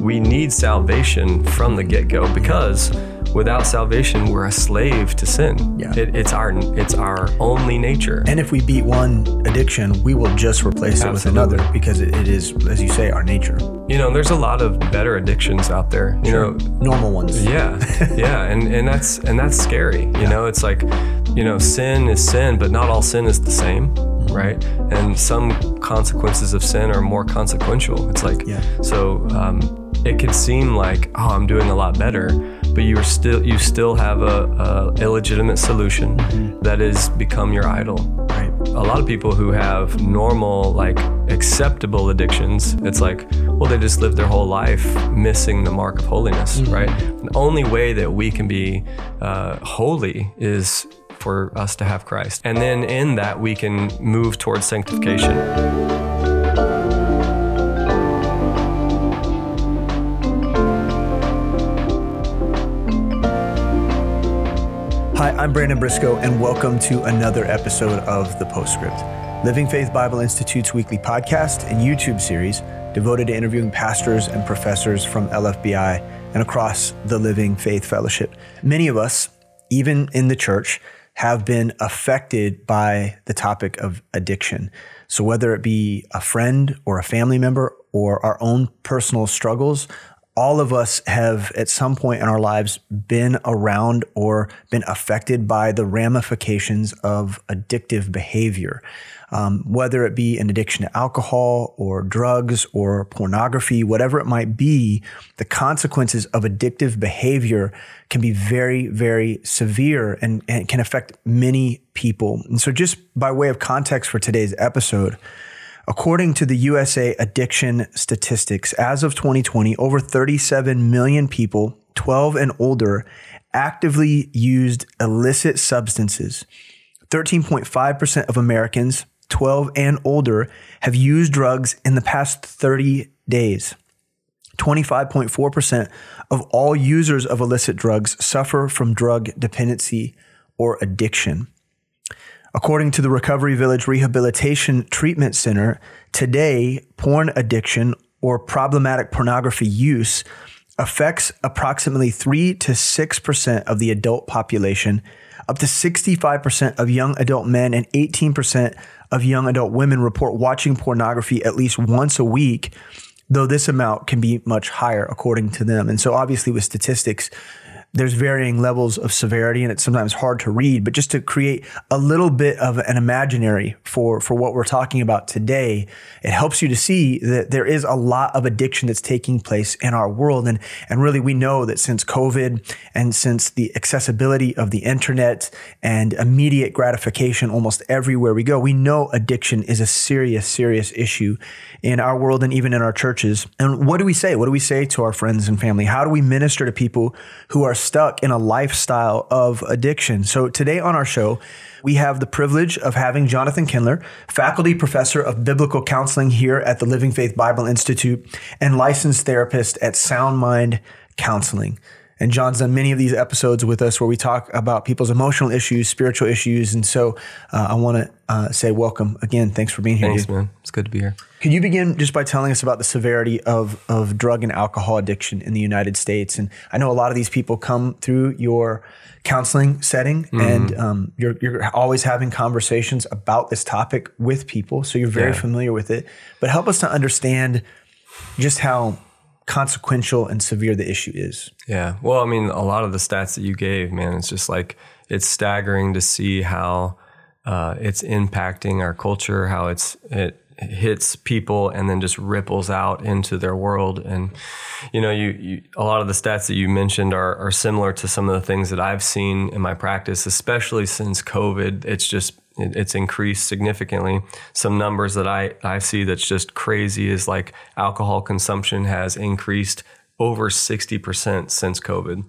we need salvation from the get go because without salvation, we're a slave to sin. Yeah. It, it's our it's our only nature. And if we beat one addiction, we will just replace it with another because it, it is, as you say, our nature. you know, there's a lot of better addictions out there. You know, Normal ones. Yeah, yeah, and and that's and that's scary. You know, it's like, you know, sin is sin, but not all sin is the same, right? And some consequences of sin are more consequential. It's like, Yeah. so um, it can seem like, oh, I'm doing a lot better, but you are still you still have a, a illegitimate solution that is become your idol. Right. a lot of people who have normal like acceptable addictions it's like well they just live their whole life missing the mark of holiness right? The only way that we can be uh, holy is for us to have christ. And then in that we can move towards sanctification Hi, I'm Brandon Briscoe, and welcome to another episode of The Postscript, Living Faith Bible Institute's weekly podcast and YouTube series devoted to interviewing pastors and professors from LFBI and across the Living Faith Fellowship. Many of us, even in the church, have been affected by the topic of addiction. So, whether it be a friend or a family member or our own personal struggles, all of us have at some point in our lives been around or been affected by the ramifications of addictive behavior. Um, whether it be an addiction to alcohol or drugs or pornography, whatever it might be, the consequences of addictive behavior can be very, very severe and, and can affect many people. And so, just by way of context for today's episode, According to the USA Addiction Statistics, as of 2020, over 37 million people 12 and older actively used illicit substances. 13.5% of Americans 12 and older have used drugs in the past 30 days. 25.4% of all users of illicit drugs suffer from drug dependency or addiction. According to the Recovery Village Rehabilitation Treatment Center, today, porn addiction or problematic pornography use affects approximately 3 to 6% of the adult population, up to 65% of young adult men and 18% of young adult women report watching pornography at least once a week, though this amount can be much higher according to them. And so, obviously, with statistics, there's varying levels of severity and it's sometimes hard to read, but just to create a little bit of an imaginary for, for what we're talking about today, it helps you to see that there is a lot of addiction that's taking place in our world. And, and really, we know that since COVID and since the accessibility of the internet and immediate gratification almost everywhere we go, we know addiction is a serious, serious issue in our world and even in our churches. And what do we say? What do we say to our friends and family? How do we minister to people who are stuck in a lifestyle of addiction? So today on our show, we have the privilege of having Jonathan Kindler, faculty professor of biblical counseling here at the Living Faith Bible Institute and licensed therapist at Sound Mind Counseling. And John's done many of these episodes with us where we talk about people's emotional issues, spiritual issues. And so uh, I want to uh, say welcome again. Thanks for being here. thanks dude. man it's good to be here Could you begin just by telling us about the severity of, of drug and alcohol addiction in the United States? And I know a lot of these people come through your counseling setting and um, you're, you're always having conversations about this topic with people. So you're very Yeah. familiar with it. But help us to understand just how consequential and severe the issue is. Yeah. Well, I mean, a lot of the stats that you gave, man, it's just like it's staggering to see how uh, it's impacting our culture, how it's it hits people and then just ripples out into their world. And you know, you, you a lot of the stats that you mentioned are, are similar to some of the things that I've seen in my practice, especially since COVID. It's just it- it's increased significantly. Some numbers that I, I see that's just crazy is like alcohol consumption has increased over 60% since COVID.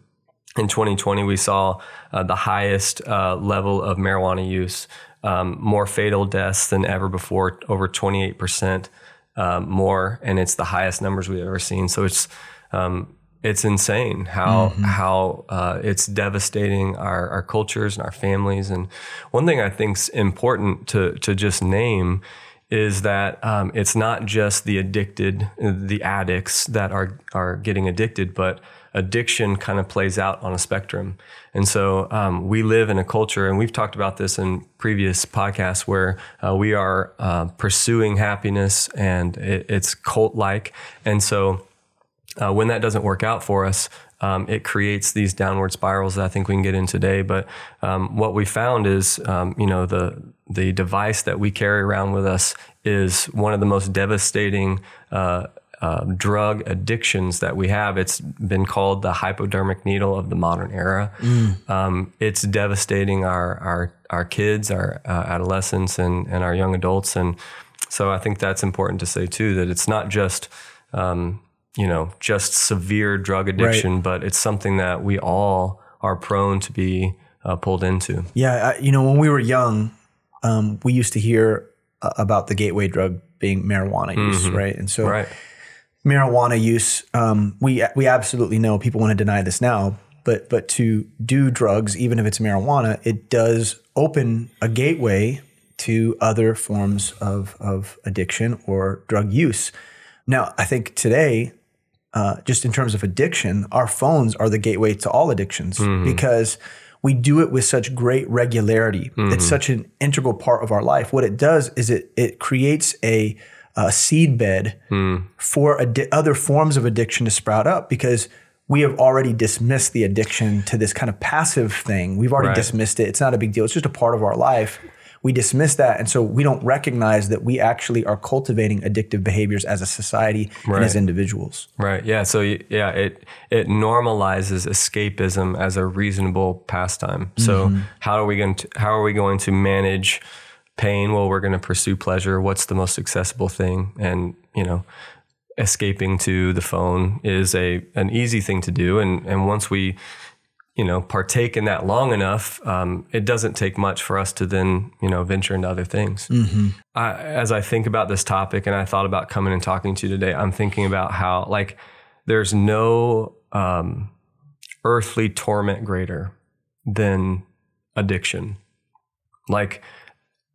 In 2020, we saw uh, the highest uh, level of marijuana use, um, more fatal deaths than ever before, over 28% um, more, and it's the highest numbers we've ever seen. So it's um, it's insane how how uh, it's devastating our, our cultures and our families. And one thing I think's important to to just name is that um, it's not just the addicted, the addicts that are are getting addicted, but addiction kind of plays out on a spectrum. And so um, we live in a culture, and we've talked about this in previous podcasts, where uh, we are uh, pursuing happiness, and it, it's cult like. And so uh, when that doesn't work out for us, um, it creates these downward spirals that I think we can get in today. But um, what we found is, um, you know, the the device that we carry around with us is one of the most devastating uh, uh, drug addictions that we have. It's been called the hypodermic needle of the modern era. Mm. Um, it's devastating our our our kids, our uh, adolescents, and and our young adults. And so I think that's important to say too that it's not just um, you know, just severe drug addiction, right. but it's something that we all are prone to be uh, pulled into. Yeah, I, you know, when we were young, um, we used to hear uh, about the gateway drug being marijuana use, mm-hmm. right? And so, right. marijuana use, um, we we absolutely know people want to deny this now, but but to do drugs, even if it's marijuana, it does open a gateway to other forms of of addiction or drug use. Now, I think today uh, just in terms of addiction, our phones are the gateway to all addictions mm-hmm. because we do it with such great regularity. Mm-hmm. It's such an integral part of our life. What it does is it it creates a, a seed bed mm. for adi- other forms of addiction to sprout up because we have already dismissed the addiction to this kind of passive thing. We've already right. dismissed it. It's not a big deal. It's just a part of our life we dismiss that. And so we don't recognize that we actually are cultivating addictive behaviors as a society right. and as individuals. Right. Yeah. So yeah, it it normalizes escapism as a reasonable pastime. So mm-hmm. how are we going to how are we going to manage pain? Well, we're going to pursue pleasure. What's the most accessible thing? And, you know, escaping to the phone is a an easy thing to do. And and once we you know, partake in that long enough, um, it doesn't take much for us to then, you know, venture into other things. Mm-hmm. I, as I think about this topic and I thought about coming and talking to you today, I'm thinking about how, like, there's no um, earthly torment greater than addiction. Like,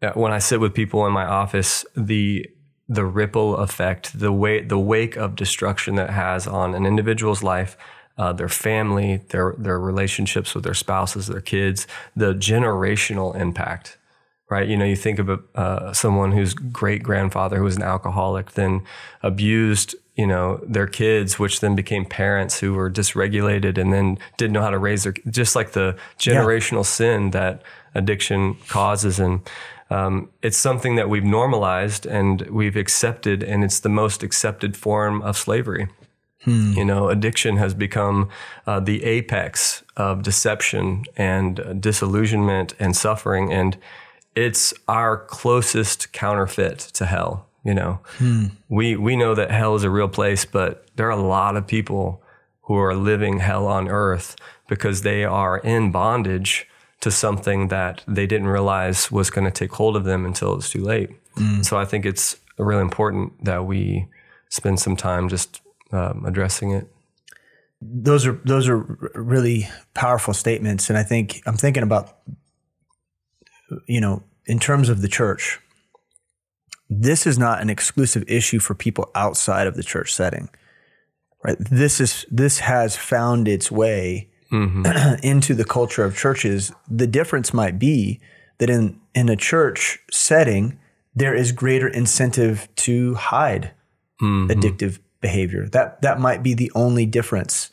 uh, when I sit with people in my office, the the ripple effect, the way the wake of destruction that has on an individual's life uh, their family, their their relationships with their spouses, their kids, the generational impact. Right, you know, you think of uh, someone whose great grandfather who was an alcoholic, then abused, you know, their kids, which then became parents who were dysregulated and then didn't know how to raise their, just like the generational yeah. sin that addiction causes, and um, it's something that we've normalized and we've accepted, and it's the most accepted form of slavery. Hmm. You know, addiction has become uh, the apex of deception and uh, disillusionment and suffering, and it's our closest counterfeit to hell. You know, hmm. we we know that hell is a real place, but there are a lot of people who are living hell on earth because they are in bondage to something that they didn't realize was going to take hold of them until it's too late. Hmm. So I think it's really important that we spend some time just um, addressing it. Those are those are really powerful statements, and I think I'm thinking about, you know, in terms of the church. This is not an exclusive issue for people outside of the church setting, right? This is this has found its way mm-hmm. into the culture of churches. The difference might be that in in a church setting, there is greater incentive to hide mm-hmm. addictive behavior. That that might be the only difference.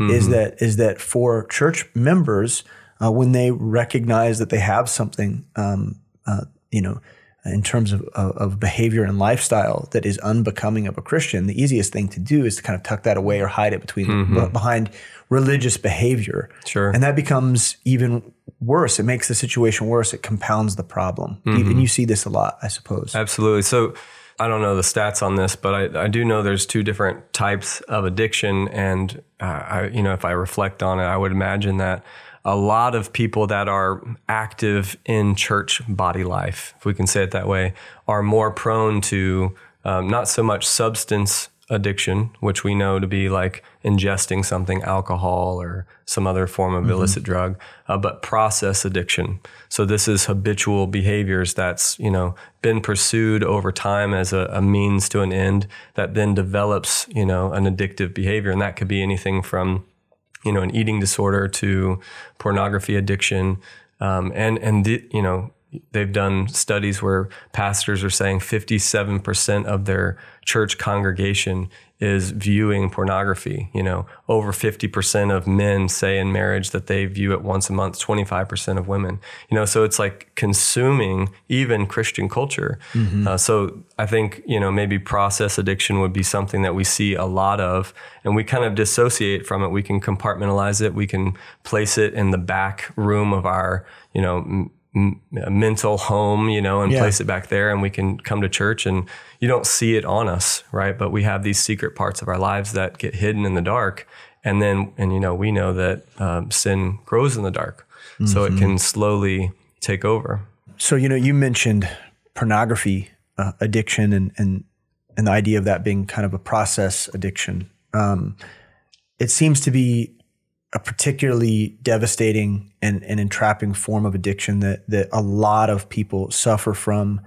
Mm-hmm. Is that is that for church members uh, when they recognize that they have something, um, uh, you know, in terms of, of, of, behavior and lifestyle that is unbecoming of a Christian, the easiest thing to do is to kind of tuck that away or hide it between mm-hmm. behind religious behavior. Sure. And that becomes even worse. It makes the situation worse. It compounds the problem. Mm-hmm. And you see this a lot, I suppose. Absolutely. So I don't know the stats on this, but I, I do know there's two different types of addiction. And, uh, I, you know, if I reflect on it, I would imagine that a lot of people that are active in church body life, if we can say it that way, are more prone to um, not so much substance addiction, which we know to be like ingesting something, alcohol or some other form of illicit drug, uh, but process addiction. So this is habitual behaviors that's you know been pursued over time as a, a means to an end that then develops you know an addictive behavior, and that could be anything from you know an eating disorder to pornography addiction, um, and and the, you know they've done studies where pastors are saying 57% of their church congregation is viewing pornography. You know, over 50% of men say in marriage that they view it once a month, 25% of women. You know, so it's like consuming even Christian culture. Mm-hmm. Uh, so I think, you know, maybe process addiction would be something that we see a lot of and we kind of dissociate from it. We can compartmentalize it. We can place it in the back room of our, you know, mental home, you know, and yeah. place it back there and we can come to church and you don't see it on us, right? But we have these secret parts of our lives that get hidden in the dark. And then, and you know, we know that um, sin grows in the dark. Mm-hmm. So it mm-hmm. can slowly take over. So, you know, you mentioned pornography uh, addiction and, and, and the idea of that being kind of a process addiction. Um, it seems to be a particularly devastating and, and entrapping form of addiction that that a lot of people suffer from.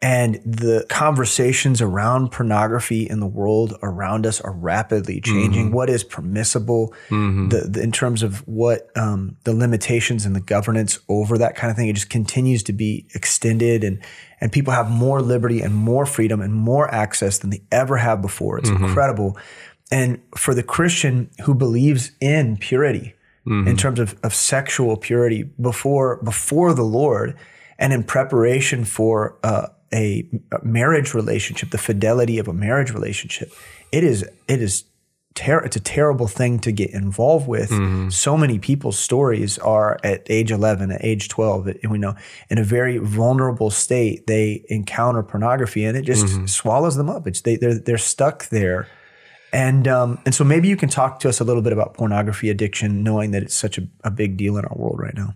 And the conversations around pornography in the world around us are rapidly changing. Mm-hmm. What is permissible, mm-hmm. the, the, in terms of what um, the limitations and the governance over that kind of thing, it just continues to be extended, and and people have more liberty and more freedom and more access than they ever have before. It's mm-hmm. incredible. And for the Christian who believes in purity, mm-hmm. in terms of, of sexual purity before before the Lord, and in preparation for uh, a, marriage relationship, the fidelity of a marriage relationship, it is it is ter- it's a terrible thing to get involved with. Mm-hmm. So many people's stories are at age 11, at age 12, and we know in a very vulnerable state they encounter pornography and it just mm-hmm. swallows them up. It's they they're they're stuck there and um, and so maybe you can talk to us a little bit about pornography addiction, knowing that it's such a, a big deal in our world right now.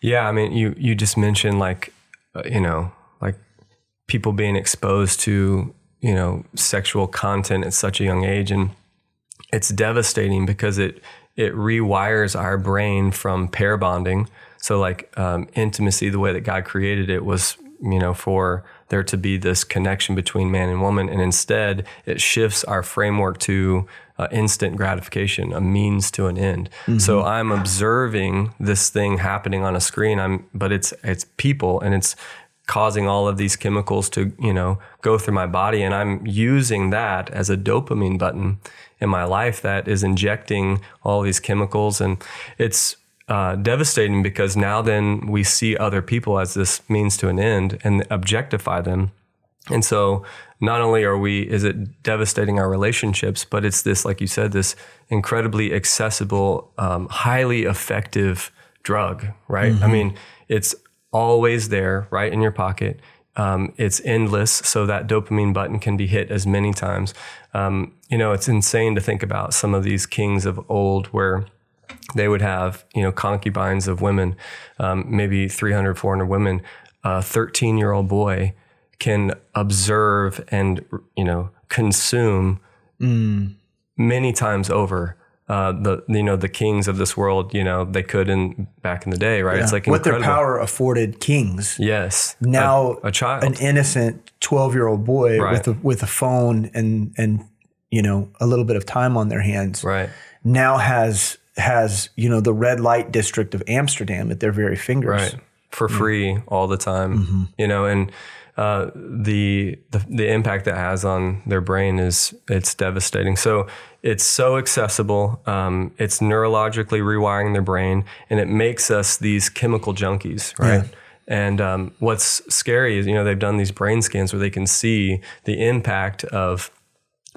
Yeah, I mean, you you just mentioned like uh, you know like people being exposed to you know sexual content at such a young age, and it's devastating because it it rewires our brain from pair bonding. So like um, intimacy, the way that God created it was you know for there to be this connection between man and woman. And instead, it shifts our framework to uh, instant gratification, a means to an end. Mm-hmm. So I'm observing this thing happening on a screen. I'm, but it's it's people, and it's causing all of these chemicals to you know go through my body, and I'm using that as a dopamine button in my life that is injecting all these chemicals, and it's uh, devastating because now then we see other people as this means to an end and objectify them. And so not only are we, is it devastating our relationships, but it's this, like you said, this incredibly accessible, um, highly effective drug, right? Mm-hmm. I mean, it's always there, right in your pocket. Um, it's endless, so that dopamine button can be hit as many times. Um, you know, it's insane to think about some of these kings of old where they would have you know concubines of women, um, maybe 300, 400 women. A 13 year old boy can observe and you know consume mm. many times over. Uh, the you know the kings of this world you know they could in back in the day right yeah. it's like what incredible. their power afforded kings yes now a, a child an innocent 12 year old boy right. with a with a phone and and you know a little bit of time on their hands right now has has you know the red light district of Amsterdam at their very fingers, right, for free all the time. Mm-hmm. You know, and uh, the, the the impact that has on their brain is it's devastating. So it's so accessible. Um, it's neurologically rewiring their brain, and it makes us these chemical junkies, right? Yeah. And um, what's scary is, you know, they've done these brain scans where they can see the impact of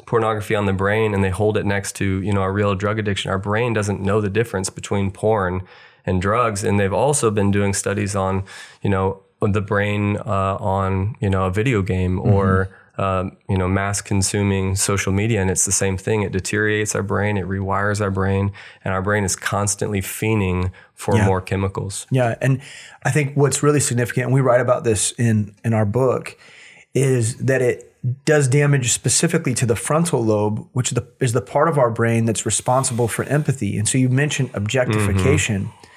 pornography on the brain and they hold it next to you know a real drug addiction our brain doesn't know the difference between porn and drugs. And they've also been doing studies on you know the brain uh, on you know a video game mm-hmm. or uh, you know mass consuming social media. And it's the same thing. It deteriorates our brain. It rewires our brain. And our brain is constantly fiending for yeah. more chemicals. Yeah. And i think what's really significant and we write about this in in our book is that it does damage specifically to the frontal lobe, which is the, is the part of our brain that's responsible for empathy. And so you mentioned objectification. Mm-hmm.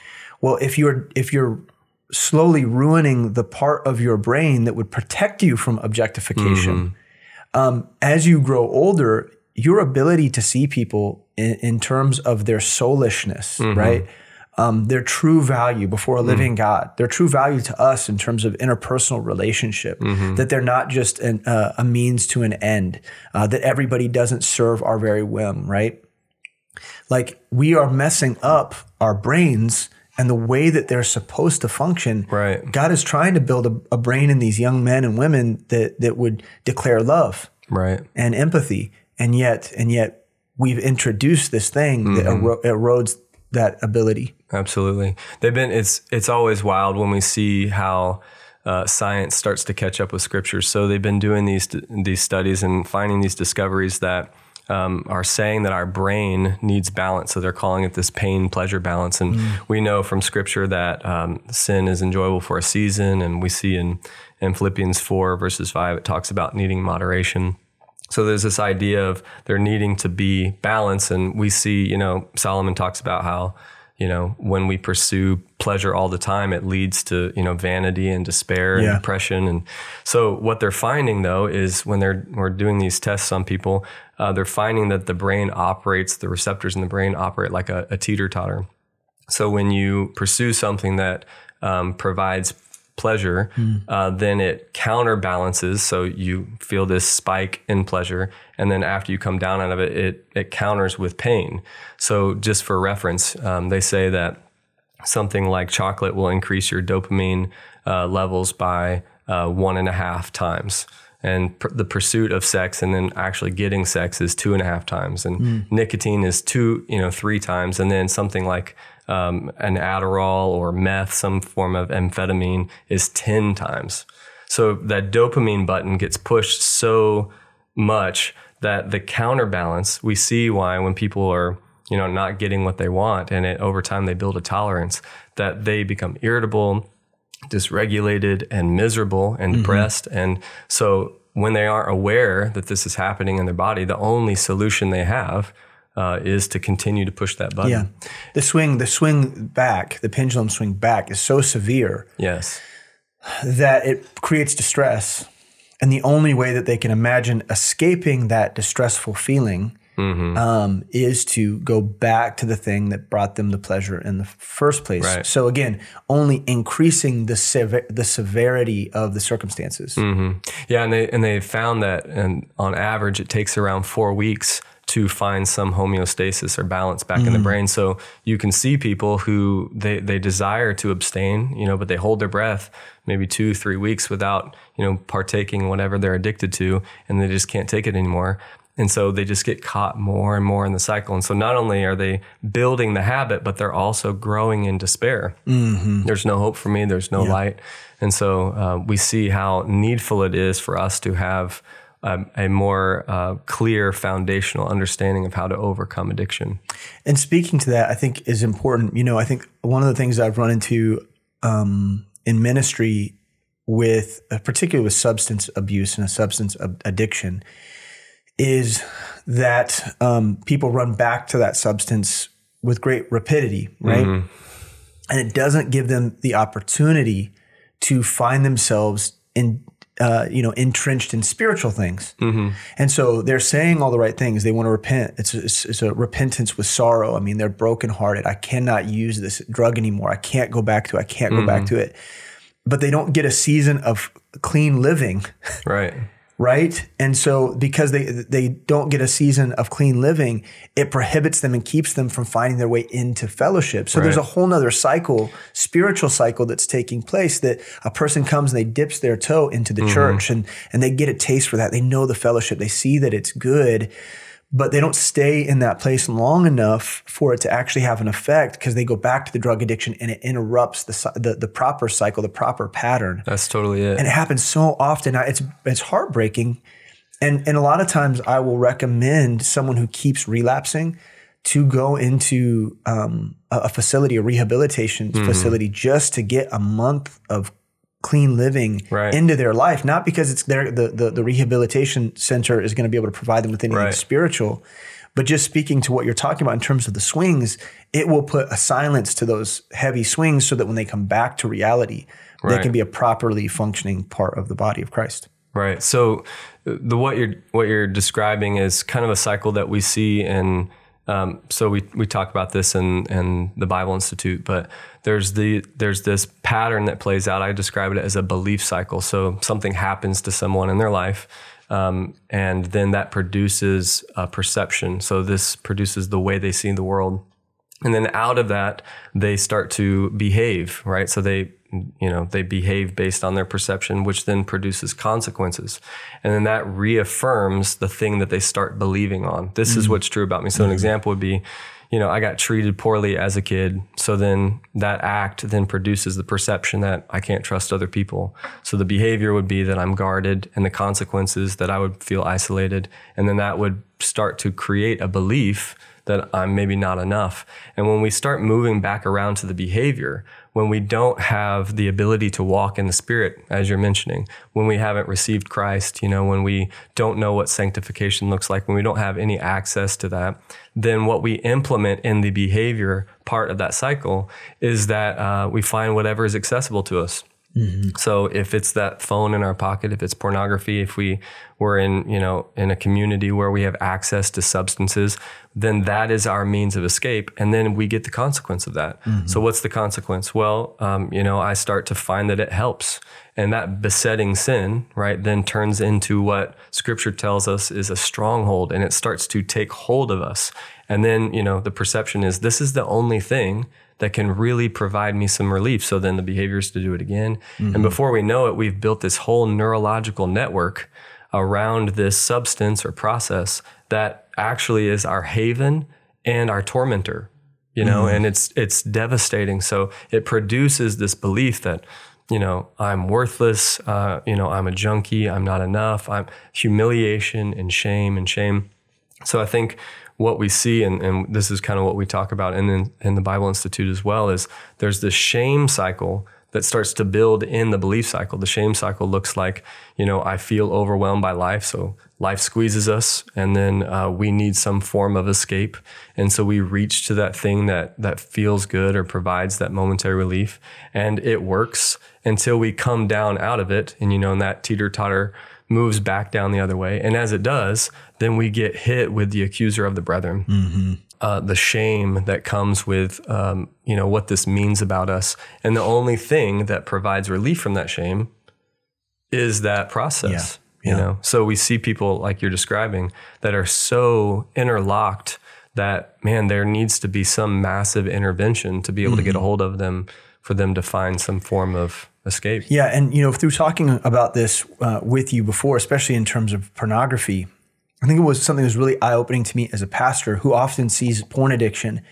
Well, if you're if you're slowly ruining the part of your brain that would protect you from objectification, mm-hmm. um, as you grow older, your ability to see people in, in terms of their soulishness, mm-hmm. right? Um, their true value before a living God, their true value to us in terms of interpersonal relationship, that they're not just an, uh, a means to an end, uh, that everybody doesn't serve our very whim, right? Like we are messing up our brains and the way that they're supposed to function. Right. God is trying to build a, a brain in these young men and women that that would declare love Right. and empathy, and yet and yet we've introduced this thing that ero- erodes that ability. Absolutely. They've been it's it's always wild when we see how uh, science starts to catch up with scripture. So they've been doing these these studies and finding these discoveries that um, are saying that our brain needs balance. So they're calling it this pain pleasure balance. And we know from scripture that um, sin is enjoyable for a season. And we see in, in Philippians 4, verses 5, it talks about needing moderation. So there's this idea of there needing to be balance. And we see, you know, Solomon talks about how, you know, when we pursue pleasure all the time, it leads to, you know, vanity and despair and depression. And so what they're finding though is when they're we're doing these tests on people, uh, they're finding that the brain operates, the receptors in the brain operate like a, a teeter totter. So when you pursue something that um, provides pleasure, uh, then it counterbalances. So you feel this spike in pleasure, and then after you come down out of it, it it counters with pain. So just for reference, um, they say that something like chocolate will increase your dopamine uh, levels by uh, one and a half times. And pr- the pursuit of sex and then actually getting sex is two and a half times. And nicotine is two, you know, three times. And then something like um, an Adderall or meth, some form of amphetamine, is 10 times. So that dopamine button gets pushed so much that the counterbalance, we see why when people are, you know, not getting what they want and it, over time they build a tolerance that they become irritable, dysregulated and miserable and depressed. And so when they aren't aware that this is happening in their body, the only solution they have uh, is to continue to push that button. Yeah, the swing, the swing back, the pendulum swing back is so severe Yes. that it creates distress. And the only way that they can imagine escaping that distressful feeling Mm-hmm. um, is to go back to the thing that brought them the pleasure in the first place. Right. So again, only increasing the sever- the severity of the circumstances. Yeah, and they and they found that, and on average, it takes around four weeks to find some homeostasis or balance back in the brain. So you can see people who they they desire to abstain, you know, but they hold their breath maybe two, three weeks without you know partaking whatever they're addicted to, and they just can't take it anymore. And so they just get caught more and more in the cycle. And so not only are they building the habit, but they're also growing in despair. There's no hope for me. There's no light. And so uh, we see how needful it is for us to have um, a more uh, clear foundational understanding of how to overcome addiction. And speaking to that, I think is important. You know, I think one of the things I've run into um, in ministry with, uh, particularly with substance abuse and a substance ab- addiction, is that um, people run back to that substance with great rapidity, right? And it doesn't give them the opportunity to find themselves in, uh, you know, entrenched in spiritual things. And so they're saying all the right things. They want to repent. It's, it's, it's a repentance with sorrow. I mean, they're brokenhearted. I cannot use this drug anymore. I can't go back to it. I can't go back to it. But they don't get a season of clean living Right. Right? And so because they they don't get a season of clean living, it prohibits them and keeps them from finding their way into fellowship. So there's a whole nother cycle, spiritual cycle that's taking place that a person comes and they dips their toe into the mm-hmm. church and and they get a taste for that. They know the fellowship. They see that it's good. But they don't stay in that place long enough for it to actually have an effect because they go back to the drug addiction and it interrupts the, the the proper cycle, the proper pattern That's totally it. and it happens so often. It's it's heartbreaking, and and a lot of times I will recommend someone who keeps relapsing to go into um, a, a facility, a rehabilitation facility, just to get a month of clean living Right. into their life, not because it's their the, the the rehabilitation center is going to be able to provide them with anything Right. spiritual, but just speaking to what you're talking about in terms of the swings, it will put a silence to those heavy swings so that when they come back to reality, they can be a properly functioning part of the body of Christ. Right. So the what you're what you're describing is kind of a cycle that we see in. Um, so we we talk about this in in the Bible Institute, but there's the there's this pattern that plays out. I describe it as a belief cycle. So something happens to someone in their life. Um, and then that produces a perception. So this produces the way they see the world. And then out of that, they start to behave, right? So they, you know, they behave based on their perception, which then produces consequences. And then that reaffirms the thing that they start believing on. This is what's true about me. So an example would be, you know, I got treated poorly as a kid. So then that act then produces the perception that I can't trust other people. So the behavior would be that I'm guarded and the consequences that I would feel isolated. And then that would start to create a belief that I'm maybe not enough. And when we start moving back around to the behavior, when we don't have the ability to walk in the spirit, as you're mentioning, when we haven't received Christ, you know, when we don't know what sanctification looks like, when we don't have any access to that, then what we implement in the behavior part of that cycle is that uh, we find whatever is accessible to us. So if it's that phone in our pocket, if it's pornography, if we were in, you know, in a community where we have access to substances, then that is our means of escape. And then we get the consequence of that. So what's the consequence? Well, um, you know, I start to find that it helps. And that besetting sin, right, then turns into what scripture tells us is a stronghold and it starts to take hold of us. And then, you know, the perception is this is the only thing that can really provide me some relief. So then the behavior is to do it again. And before we know it, we've built this whole neurological network around this substance or process that actually is our haven and our tormentor. You know, and it's it's devastating. So it produces this belief that, you know, I'm worthless. Uh, you know, I'm a junkie. I'm not enough. I'm humiliation and shame and shame. So I think what we see, and, and this is kind of what we talk about in, in, in the Bible Institute as well, is there's this shame cycle that starts to build in the belief cycle. The shame cycle looks like, you know, I feel overwhelmed by life. So life squeezes us and then uh, we need some form of escape. And so we reach to that thing that, that feels good or provides that momentary relief. And it works until we come down out of it. And, you know, and that teeter totter moves back down the other way. And as it does, then we get hit with the accuser of the brethren. Uh, the shame that comes with, um, you know, what this means about us. And the only thing that provides relief from that shame is that process. Yeah. You know, so we see people like you're describing that are so interlocked that man, there needs to be some massive intervention to be able to get a hold of them for them to find some form of escape. Yeah, and you know, through talking about this uh, with you before, especially in terms of pornography, I think it was something that was really eye opening to me as a pastor who often sees porn addiction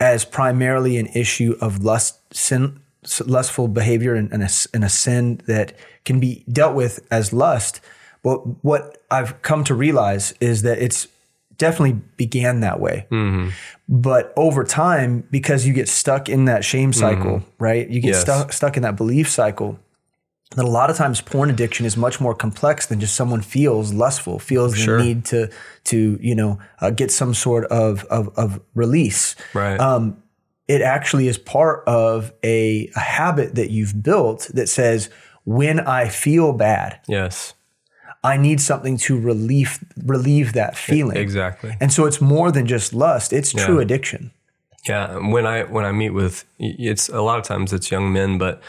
as primarily an issue of lust, sin, lustful behavior, and, and, a, and a sin that can be dealt with as lust. But what I've come to realize is that it's definitely began that way. But over time, because you get stuck in that shame cycle, right? You get Yes. stuck stuck in that belief cycle. That a lot of times porn addiction is much more complex than just someone feels lustful, feels the need to to you know uh, get some sort of of, of release. Right. Um, it actually is part of a, a habit that you've built that says when I feel bad, yes. I need something to relieve relieve that feeling. Exactly. And so it's more than just lust; it's true addiction. Yeah, when I when I meet with it's a lot of times it's young men, but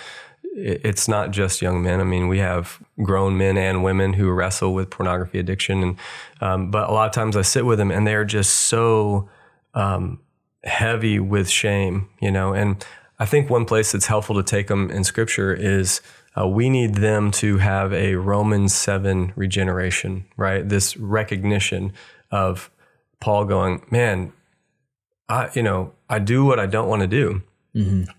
it's not just young men. I mean, we have grown men and women who wrestle with pornography addiction, and um, but a lot of times I sit with them and they're just so um, heavy with shame, you know. And I think one place that's helpful to take them in Scripture is uh, we need them to have a Romans seven regeneration, right? This recognition of Paul going, man, I, you know, I do what I don't want to do.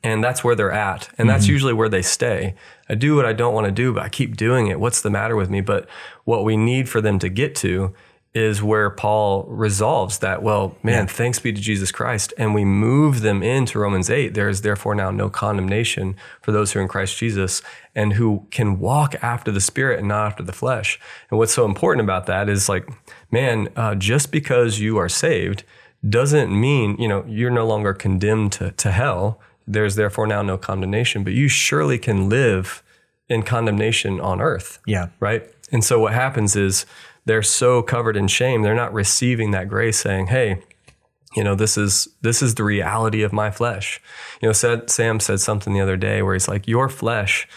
And that's where they're at. And that's usually where they stay. I do what I don't want to do, but I keep doing it. What's the matter with me? But what we need for them to get to is where Paul resolves that, well, man, thanks be to Jesus Christ. And we move them into Romans 8. There is therefore now no condemnation for those who are in Christ Jesus and who can walk after the Spirit and not after the flesh. And what's so important about that is like, man, uh, just because you are saved doesn't mean, you know, you're no longer condemned to, to hell. There's therefore now no condemnation, but you surely can live in condemnation on earth Yeah. right? And so what happens is they're so covered in shame, they're not receiving that grace saying, "Hey, you know, this is this is the reality of my flesh." You know, said Sam said something the other day where he's like, "Your flesh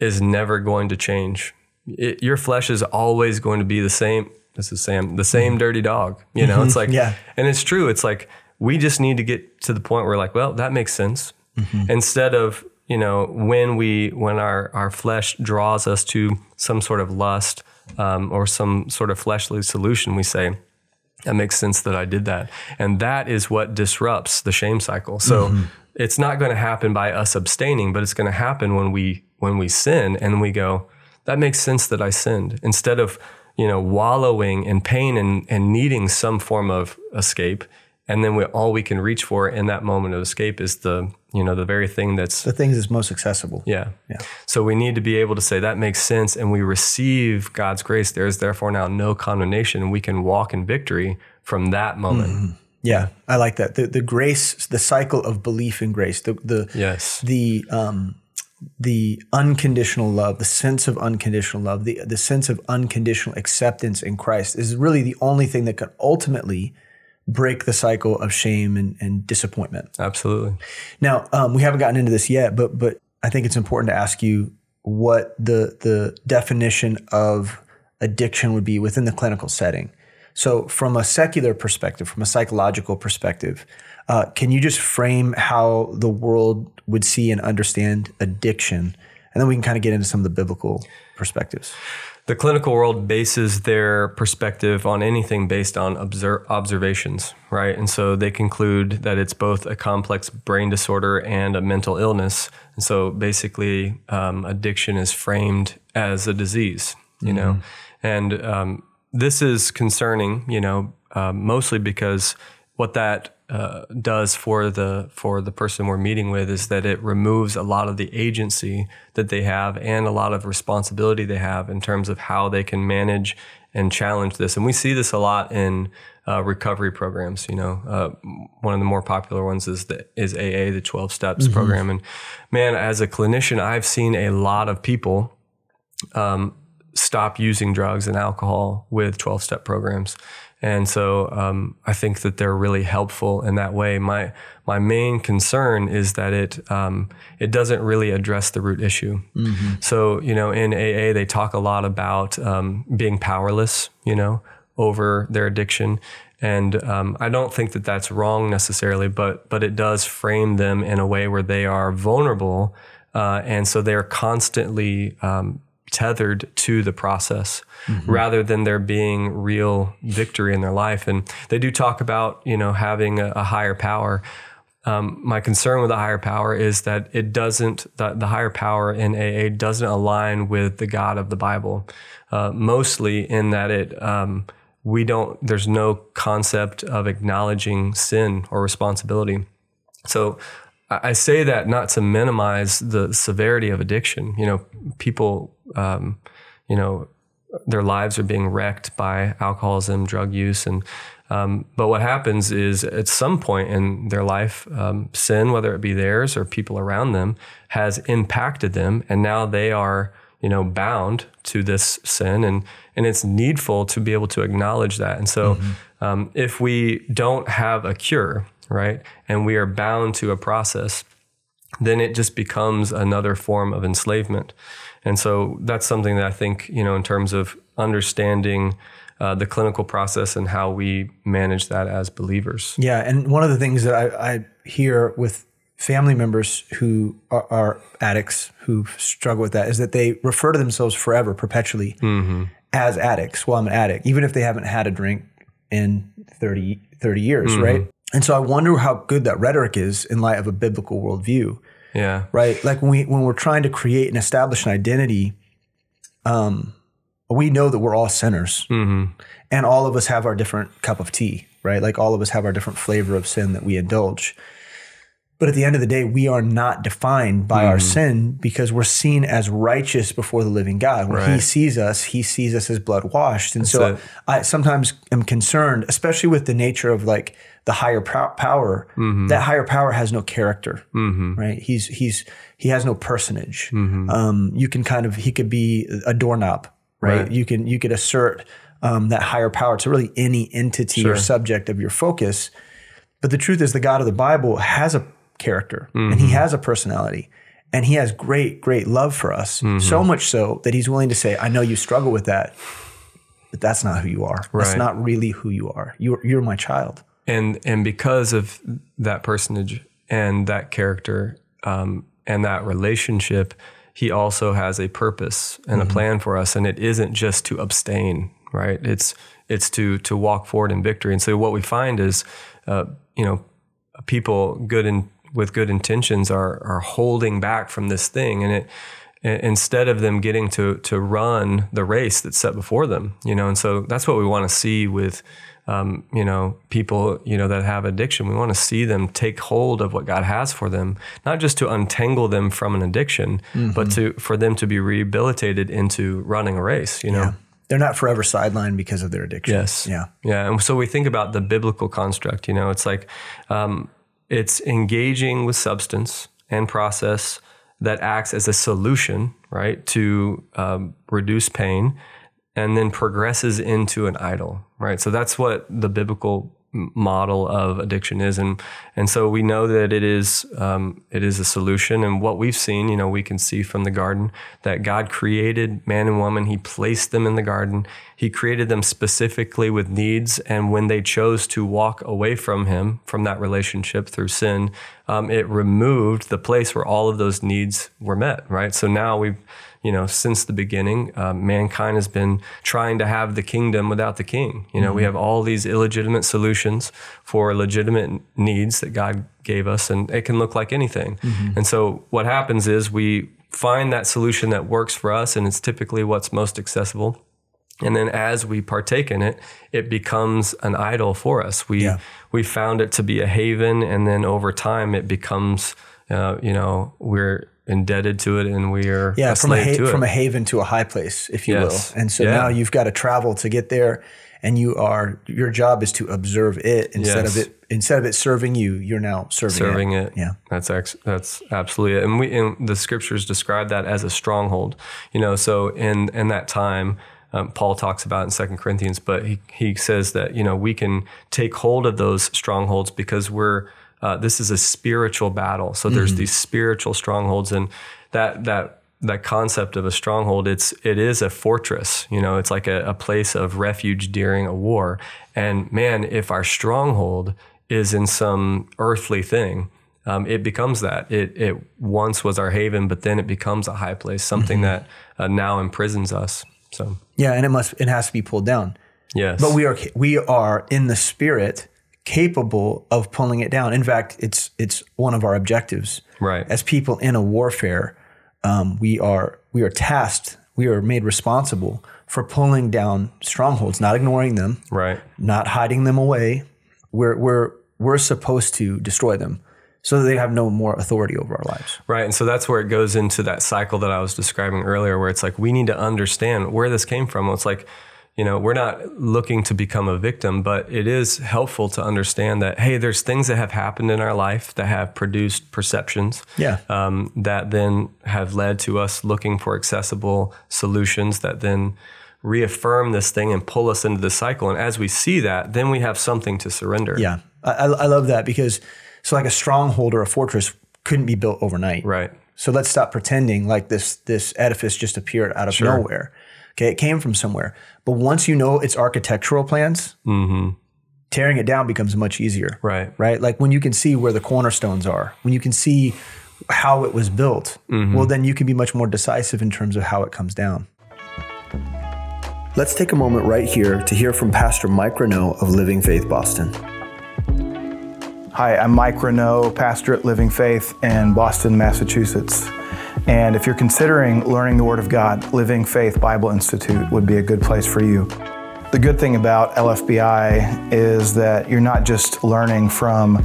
is never going to change. It, your flesh is always going to be the same." This is Sam, the same mm-hmm. dirty dog. You know, it's mm-hmm. like, Yeah. and it's true. It's like we just need to get to the point where, like, well, that makes sense. Mm-hmm. Instead of you know when we when our our flesh draws us to some sort of lust um, or some sort of fleshly solution, we say that makes sense that I did that, and that is what disrupts the shame cycle. So it's not going to happen by us abstaining, but it's going to happen when we when we sin and we go, that makes sense that I sinned. Instead of you know wallowing in pain and and needing some form of escape and then we, all we can reach for in that moment of escape is the you know the very thing that's The things that's most accessible. yeah. Yeah. So we need to be able to say that makes sense and we receive God's grace. There is therefore now no condemnation and we can walk in victory from that moment. Yeah, I like that. The the grace, the cycle of belief in grace, the the Yes. the um the unconditional love, the sense of unconditional love, the the sense of unconditional acceptance in Christ is really the only thing that can ultimately break the cycle of shame and, and disappointment. Absolutely. Now, um, we haven't gotten into this yet, but but I think it's important to ask you what the the definition of addiction would be within the clinical setting. So, from a secular perspective, from a psychological perspective, uh, can you just frame how the world would see and understand addiction, and then we can kind of get into some of the biblical perspectives. The clinical world bases their perspective on anything based on obser- observations, right? And so they conclude that it's both a complex brain disorder and a mental illness. And so basically, um, addiction is framed as a disease, you know? And um, this is concerning, you know, uh, mostly because what that uh, does for the for the person we're meeting with is that it removes a lot of the agency that they have and a lot of responsibility they have in terms of how they can manage and challenge this. And we see this a lot in uh, recovery programs. You know, uh, one of the more popular ones is the is AA, the Twelve Steps program. And man, as a clinician, I've seen a lot of people um, stop using drugs and alcohol with 12 step programs. And so um, I think that they're really helpful in that way. My my main concern is that it um, it doesn't really address the root issue. So you know, in AA they talk a lot about um, being powerless. You know, over their addiction, and um, I don't think that that's wrong necessarily, but but it does frame them in a way where they are vulnerable, uh, and so they're constantly um, tethered to the process rather than there being real victory in their life. And they do talk about, you know, having a, a higher power. Um, my concern with the higher power is that it doesn't, the, the higher power in AA doesn't align with the God of the Bible, uh, mostly in that it, um, we don't, there's no concept of acknowledging sin or responsibility. So I say that not to minimize the severity of addiction. You know, people, um, you know, their lives are being wrecked by alcoholism, drug use, and um, but what happens is at some point in their life, um, sin, whether it be theirs or people around them, has impacted them, and now they are you know bound to this sin, and and it's needful to be able to acknowledge that. And so, um, if we don't have a cure, right, and we are bound to a process, then it just becomes another form of enslavement. And so that's something that I think, you know, in terms of understanding uh, the clinical process and how we manage that as believers. Yeah, and one of the things that I, I hear with family members who are, are addicts who struggle with that is that they refer to themselves forever, perpetually, as addicts. Well, I'm an addict, even if they haven't had a drink in 30, 30 years, right? And so I wonder how good that rhetoric is in light of a biblical worldview, Yeah. right? Like when we when we're trying to create and establish an identity, um, we know that we're all sinners and all of us have our different cup of tea, right? Like all of us have our different flavor of sin that we indulge. But at the end of the day, we are not defined by our sin because we're seen as righteous before the living God. When He sees us, He sees us as blood washed. And so it. I sometimes am concerned, especially with the nature of like the higher pow- power. That higher power has no character, right? He's he's he has no personage. Um, you can kind of he could be a doorknob, right? Right. You can you could assert um, that higher power to really any entity or subject of your focus. But the truth is, the God of the Bible has a character and he has a personality and he has great, great love for us. So much so that he's willing to say, I know you struggle with that, but that's not who you are. That's not really who you are. You're, you're my child. and and because of that personage and that character um, and that relationship, he also has a purpose and a plan for us, and it isn't just to abstain, right? It's it's to to walk forward in victory. And so what we find is, uh, you know, people good in with good intentions are are holding back from this thing, and it instead of them getting to to run the race that's set before them, you know. And so that's what we want to see with. Um, you know, people, you know, that have addiction, we want to see them take hold of what God has for them, not just to untangle them from an addiction, but to for them to be rehabilitated into running a race. You know, They're not forever sidelined because of their addiction. Yes. Yeah. Yeah. And so we think about the biblical construct, you know, it's like um, it's engaging with substance and process that acts as a solution, right, to um, reduce pain and then progresses into an idol, right? So that's what the biblical model of addiction is and and so we know that it is um, it is a solution. And what we've seen you know we can see from the garden that God created man and woman. He placed them in the garden. He created them specifically with needs. And when they chose to walk away from him from that relationship through sin um, it removed the place where all of those needs were met right? So now we've you know, since the beginning, uh, mankind has been trying to have the kingdom without the king. You know, we have all these illegitimate solutions for legitimate needs that God gave us, and it can look like anything. And so, what happens is we find that solution that works for us, and it's typically what's most accessible. And then, as we partake in it, it becomes an idol for us. We Yeah. we found it to be a haven, and then over time, it becomes, uh, you know, we're indebted to it, and we are Yeah, a from a, ha- from a haven to a high place, if you Yes. will. And so Yeah. now you've got to travel to get there, and you are your job is to observe it instead Yes. of it instead of it serving you. You're now serving, serving it. it. Yeah. that's ex- that's absolutely it. And we and the scriptures describe that as a stronghold. You know, so in in that time. Um, Paul talks about in Second Corinthians, but he, he says that you know we can take hold of those strongholds because we're uh, this is a spiritual battle. So there's these spiritual strongholds, and that that that concept of a stronghold it's it is a fortress you know it's like a, a place of refuge during a war and man if our stronghold is in some earthly thing um, it becomes that it it once was our haven but then it becomes a high place something that uh, now imprisons us so Yeah, and it must it has to be pulled down. yes But we are we are in the spirit capable of pulling it down. In fact, it's it's one of our objectives. Right. As people in a warfare, um, we are we are tasked, we are made responsible for pulling down strongholds, not ignoring them, right not hiding them away. We're we're we're supposed to destroy them so that they have no more authority over our lives. Right. And so that's where it goes into that cycle that I was describing earlier, where it's like we need to understand where this came from. It's like, you know, we're not looking to become a victim, but it is helpful to understand that, hey, there's things that have happened in our life that have produced perceptions Yeah. um, that then have led to us looking for accessible solutions that then reaffirm this thing and pull us into the cycle. And as we see that, then we have something to surrender. Yeah, I, I I love that because so like a stronghold or a fortress couldn't be built overnight. Right. So let's stop pretending like this this edifice just appeared out of nowhere. Okay, it came from somewhere. But once you know its architectural plans, tearing it down becomes much easier. Mm-hmm. Right. Right. Like when you can see where the cornerstones are, when you can see how it was built, Mm-hmm. well, then you can be much more decisive in terms of how it comes down. Let's take a moment right here to hear from Pastor Mike Renault of Living Faith Boston. Hi, I'm Mike Renault, pastor at Living Faith in Boston, Massachusetts. And if you're considering learning the Word of God, Living Faith Bible Institute would be a good place for you. The good thing about LFBI is that you're not just learning from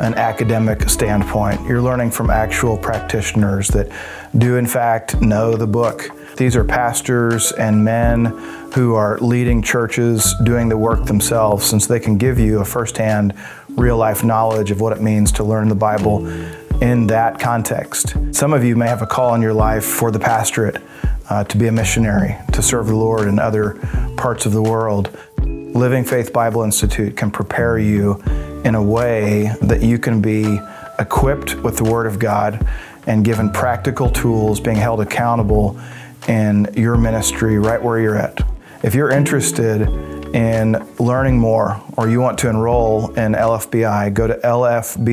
an academic standpoint, you're learning from actual practitioners that do, in fact, know the book. These are pastors and men who are leading churches, doing the work themselves, since they can give you a firsthand, real life knowledge of what it means to learn the Bible in that context. Some of you may have a call in your life for the pastorate uh, to be a missionary, to serve the Lord in other parts of the world. Living Faith Bible Institute can prepare you in a way that you can be equipped with the Word of God and given practical tools, being held accountable in your ministry right where you're at. If you're interested in learning more or you want to enroll in LFBI, go to lfbi.org.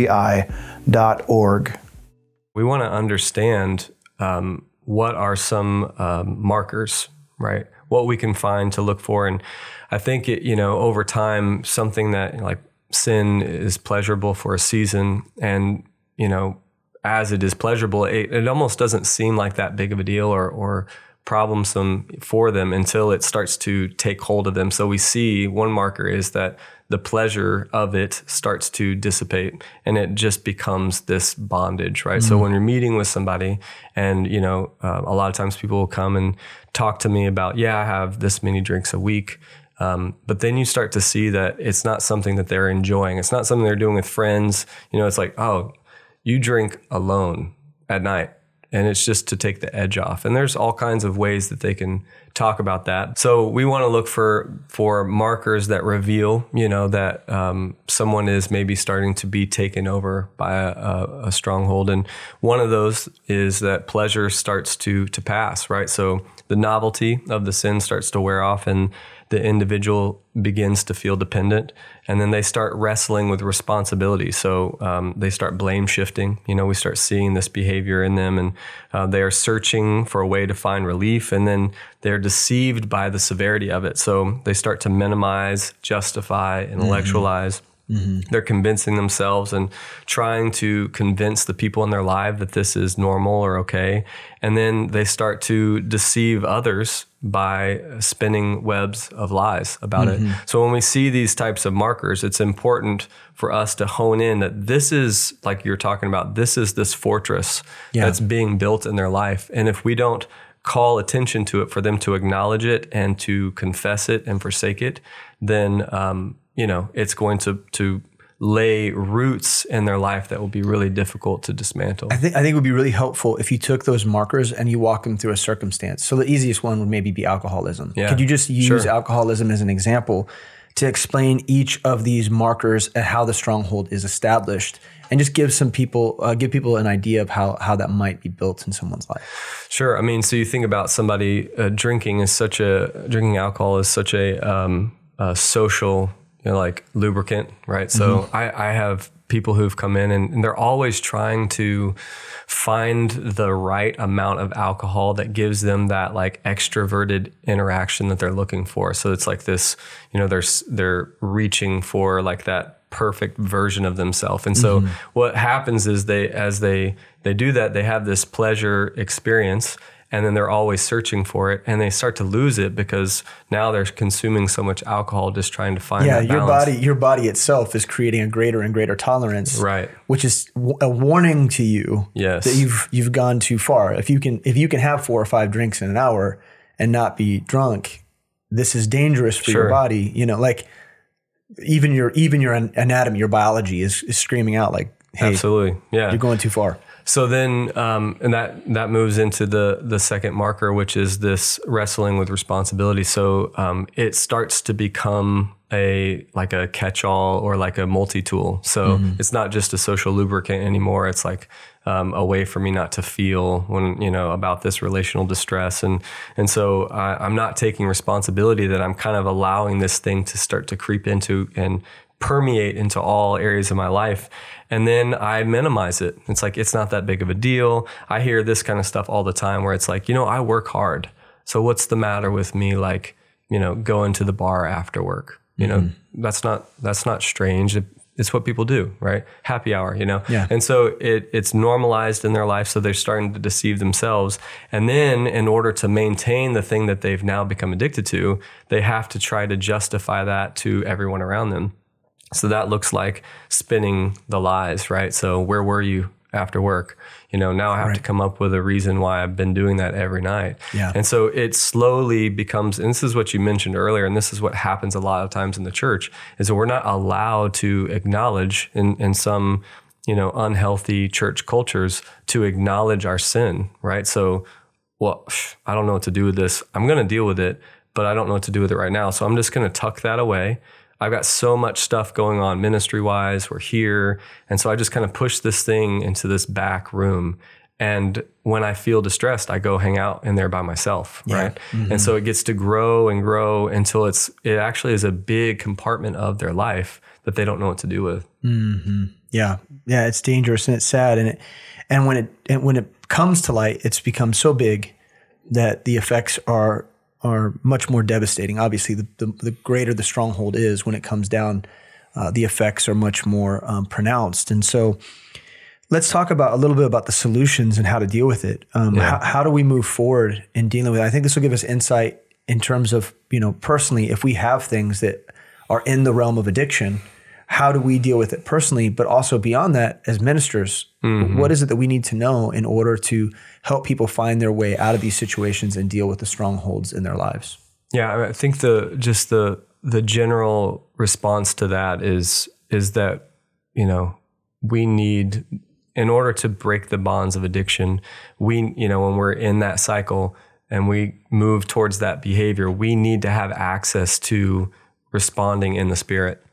We want to understand um, what are some um, markers, right? What we can find to look for. And I think, it, you know, over time, something that like sin is pleasurable for a season. And, you know, as it is pleasurable, it, it almost doesn't seem like that big of a deal or, or problemsome for them until it starts to take hold of them. So we see one marker is that the pleasure of it starts to dissipate and it just becomes this bondage, right? Mm-hmm. So when you're meeting with somebody and, you know, uh, a lot of times people will come and talk to me about, yeah, I have this many drinks a week. Um, but then you start to see that it's not something that they're enjoying. It's not something they're doing with friends. You know, it's like, oh, you drink alone at night and it's just to take the edge off. And there's all kinds of ways that they can talk about that. So we want to look for for markers that reveal, you know, that um, someone is maybe starting to be taken over by a, a, stronghold. And one of those is that pleasure starts to to pass, right? So the novelty of the sin starts to wear off, and the individual begins to feel dependent and then they start wrestling with responsibility. So um, they start blame shifting. You know we start seeing this behavior in them and uh, they are searching for a way to find relief and then they're deceived by the severity of it. So they start to minimize justify intellectualize mm-hmm. Mm-hmm. They're convincing themselves and trying to convince the people in their life that this is normal or okay. And then they start to deceive others by spinning webs of lies about mm-hmm. it. So when we see these types of markers, it's important for us to hone in that this is, like you're talking about, this is this fortress yeah. that's being built in their life. And if we don't call attention to it for them to acknowledge it and to confess it and forsake it, then um, you know, it's going to to lay roots in their life that will be really difficult to dismantle. I think I think it would be really helpful if you took those markers and you walk them through a circumstance. So the easiest one would maybe be alcoholism. Yeah. Could you just use sure. alcoholism as an example to explain each of these markers and how the stronghold is established? And just give some people, uh, give people an idea of how how that might be built in someone's life. Sure. I mean, so you think about somebody uh, drinking is such a drinking alcohol is such a, um, a social you know, like lubricant, right? So mm-hmm. I, I have people who've come in and, and, they're always trying to find the right amount of alcohol that gives them that like extroverted interaction that they're looking for. So it's like this, you know, they're they're reaching for like that perfect version of themselves. And so mm-hmm. what happens is they as they they do that, they have this pleasure experience and then they're always searching for it and they start to lose it because now they're consuming so much alcohol just trying to find yeah your body your body itself is creating a greater and greater tolerance right. which is a warning to you yes. that you've you've gone too far. If you can if you can have four or five drinks in an hour and not be drunk this is dangerous for sure. your body you know like even your even your anatomy your biology is, is screaming out like hey absolutely. Yeah. you're going too far so then, um, and that that moves into the the second marker, which is this wrestling with responsibility. So um, it starts to become a like a catch-all or like a multi-tool. So mm-hmm. it's not just a social lubricant anymore. It's like um, a way for me not to feel when you know about this relational distress, and and so I, I'm not taking responsibility that I'm kind of allowing this thing to start to creep into and permeate into all areas of my life. And then I minimize it. It's like, it's not that big of a deal. I hear this kind of stuff all the time where it's like, you know, I work hard. So what's the matter with me? Like, you know, going to the bar after work, you mm-hmm. know, that's not, that's not strange. it's what people do, right? Happy hour, you know? Yeah. And so it it's normalized in their life, so they're starting to deceive themselves. And then in order to maintain the thing that they've now become addicted to, they have to try to justify that to everyone around them. So that looks like spinning the lies, right? So where were you after work? You know, now I have to come up with a reason why I've been doing that every night. Yeah. And so it slowly becomes, and this is what you mentioned earlier, and this is what happens a lot of times in the church, is that we're not allowed to acknowledge in, in some, you know, unhealthy church cultures to acknowledge our sin, right? So, well, I don't know what to do with this. I'm going to deal with it, but I don't know what to do with it right now. So I'm just going to tuck that away. I've got so much stuff going on ministry wise. We're here. And so I just kind of push this thing into this back room. And when I feel distressed, I go hang out in there by myself, right? Mm-hmm. And so it gets to grow and grow until it's it actually is a big compartment of their life that they don't know what to do with. Mm-hmm. Yeah, yeah, it's dangerous and it's sad, and it and when it and when it comes to light, it's become so big that the effects are are much more devastating. Obviously, the the, the greater the stronghold is when it comes down, uh, the effects are much more um, pronounced. And so, let's talk about a little bit about the solutions and how to deal with it. Um, how, how do we move forward in dealing with it? I think this will give us insight in terms of you know personally if we have things that are in the realm of addiction how do we deal with it personally, but also beyond that, as ministers, mm-hmm. what is it that we need to know in order to help people find their way out of these situations and deal with the strongholds in their lives? Yeah, I think the just the the general response to that is is that you know we need in order to break the bonds of addiction, we you know when we're in that cycle and we move towards that behavior, we need to have access to responding in the spirit.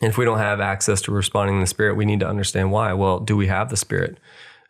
And if we don't have access to responding in the spirit, we need to understand why. Well, do we have the spirit?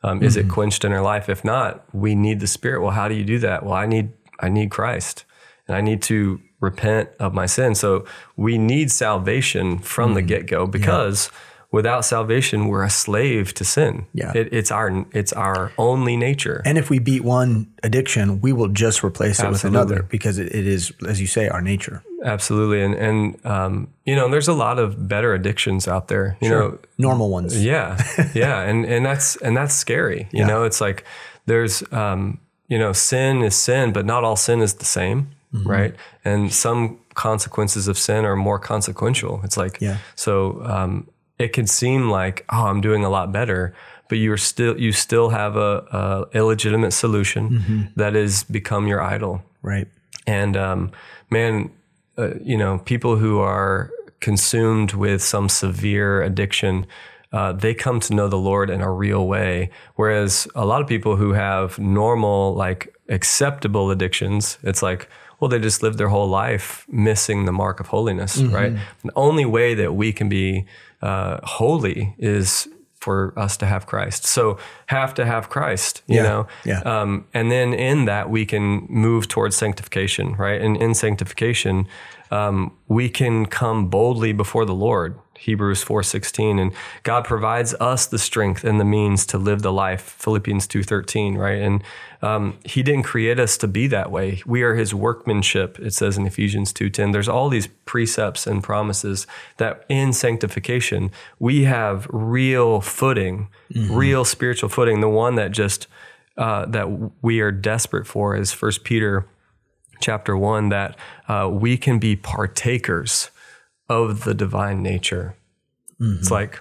Um, is it quenched in our life? If not, we need the spirit. Well, how do you do that? Well, I need I need Christ, and I need to repent of my sin. So we need salvation from the get go because without salvation, we're a slave to sin. Yeah. It, it's our it's our only nature. And if we beat one addiction, we will just replace it with another because it, it is, as you say, our nature. Absolutely, and and um, you know, there's a lot of better addictions out there. You know, Normal ones. Yeah, yeah, and and that's and that's scary. You know, it's like there's um, you know, sin is sin, but not all sin is the same, right? And some consequences of sin are more consequential. It's like Yeah. so um, it can seem like oh, I'm doing a lot better, but you're still you still have a, a illegitimate solution that has become your idol. Right. And um, man, uh, you know, people who are consumed with some severe addiction, uh, they come to know the Lord in a real way. Whereas a lot of people who have normal, like acceptable addictions, it's like, well, they just live their whole life missing the mark of holiness, right? The only way that we can be uh, holy is for us to have Christ. So have to have Christ, you Yeah, know? yeah. Um, and then in that, we can move towards sanctification, right? And in sanctification, um, we can come boldly before the Lord. Hebrews 4:16 and God provides us the strength and the means to live the life Philippians 2:13 right? And um, he didn't create us to be that way. We are his workmanship it says in Ephesians 2:10 there's all these precepts and promises that in sanctification we have real footing real spiritual footing. The one that just uh, that we are desperate for is First Peter chapter one that uh, we can be partakers of the divine nature. It's like,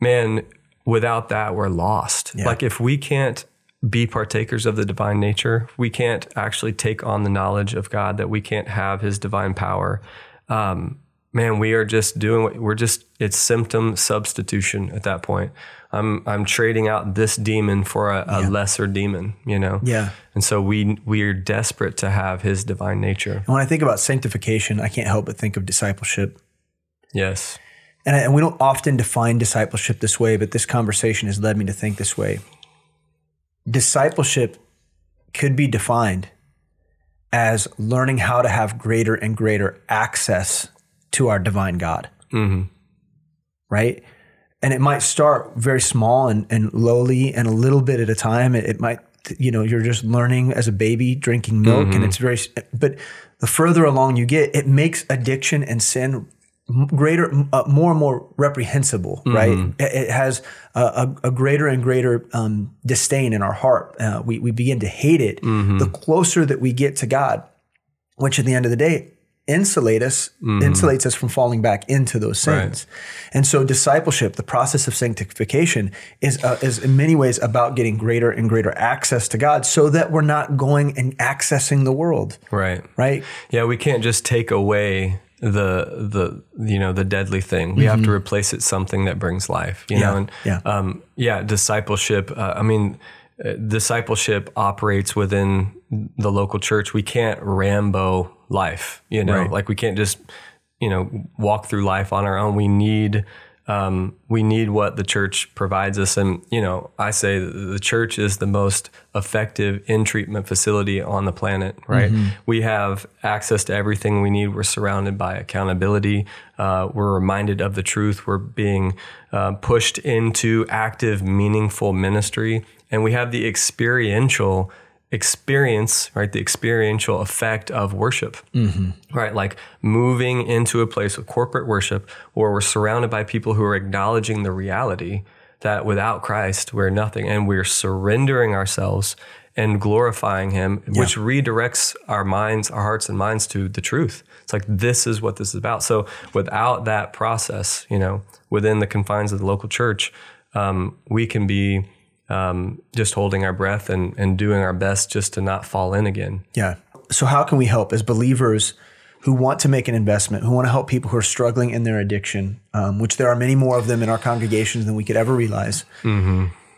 man, without that, we're lost. Like, if we can't be partakers of the divine nature, we can't actually take on the knowledge of God, that we can't have his divine power. Um, man, we are just doing what we're just, it's symptom substitution at that point. I'm, I'm trading out this demon for a, a lesser demon, you know? Yeah. And so we, we are desperate to have his divine nature. And when I think about sanctification, I can't help but think of discipleship. Yes. And, I, and we don't often define discipleship this way, but this conversation has led me to think this way. Discipleship could be defined as learning how to have greater and greater access to our divine God. Mm-hmm. Right? And it might start very small and, and lowly and a little bit at a time. It, it might, you know, you're just learning as a baby drinking milk and it's very, but the further along you get, it makes addiction and sin greater, uh, more and more reprehensible, right? It, it has a, a, greater and greater um, disdain in our heart. Uh, we, we begin to hate it the closer that we get to God, which at the end of the day, insulate us insulates us from falling back into those sins and so discipleship the process of sanctification is uh, is in many ways about getting greater and greater access to god so that we're not going and accessing the world Right. right Yeah, we can't just take away the the you know the deadly thing. We have to replace it with something that brings life. You know, and Mm-hmm. yeah. um, yeah, discipleship. Uh, I mean, discipleship operates within the local church. We can't Rambo life. You know, Right. like we can't just you know walk through life on our own. We need. Um, we need what the church provides us. And, you know, I say the church is the most effective in treatment facility on the planet, right? We have access to everything we need. We're surrounded by accountability. Uh, we're reminded of the truth. We're being uh, pushed into active, meaningful ministry. And we have the experiential experience, right? The experiential effect of worship, right? Like moving into a place of corporate worship where we're surrounded by people who are acknowledging the reality that without Christ, we're nothing and we're surrendering ourselves and glorifying Him, which redirects our minds, our hearts and minds to the truth. It's like, this is what this is about. So without that process, you know, within the confines of the local church, um, we can be um, just holding our breath and, and doing our best just to not fall in again. Yeah. So, how can we help as believers who want to make an investment, who want to help people who are struggling in their addiction, um, which there are many more of them in our congregations than we could ever realize?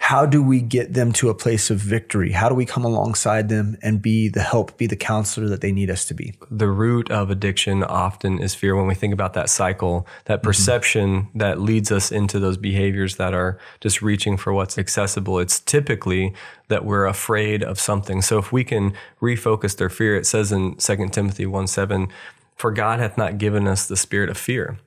How do we get them to a place of victory? How do we come alongside them and be the help, be the counselor that they need us to be? The root of addiction often is fear. When we think about that cycle, that mm-hmm. perception that leads us into those behaviors that are just reaching for what's accessible, it's typically that we're afraid of something. So if we can refocus their fear, it says in 2 Timothy 1 7, for God hath not given us the spirit of fear,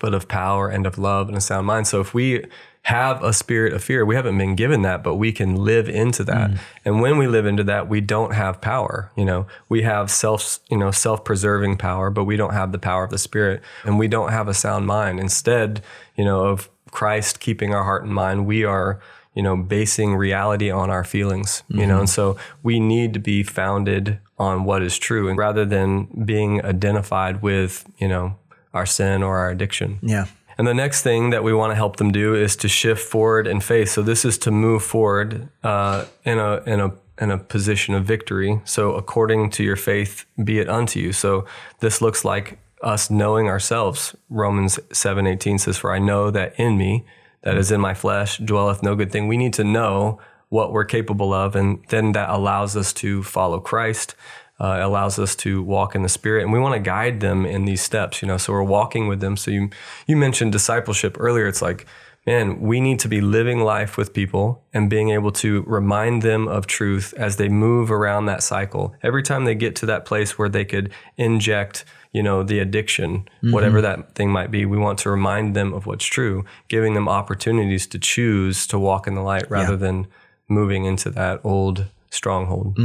but of power and of love and a sound mind. So if we have a spirit of fear, we haven't been given that, but we can live into that. Mm. And when we live into that, we don't have power. You know, we have self, you know, self-preserving power, but we don't have the power of the spirit and we don't have a sound mind. Instead, you know, of Christ keeping our heart and mind, we are, you know, basing reality on our feelings, you know, mm-hmm. and so we need to be founded on what is true and rather than being identified with, you know, our sin or our addiction. Yeah. And the next thing that we want to help them do is to shift forward in faith. So this is to move forward uh, in a in a in a position of victory. So according to your faith, be it unto you. So this looks like us knowing ourselves. Romans seven eighteen says, "For I know that in me, that is in my flesh, dwelleth no good thing." We need to know what we're capable of, and then that allows us to follow Christ uh, allows us to walk in the spirit and we want to guide them in these steps you know so we're walking with them. So you you mentioned discipleship earlier. It's like man we need to be living life with people and being able to remind them of truth as they move around that cycle. Every time they get to that place where they could inject you know the addiction whatever that thing might be we want to remind them of what's true giving them opportunities to choose to walk in the light rather than moving into that old stronghold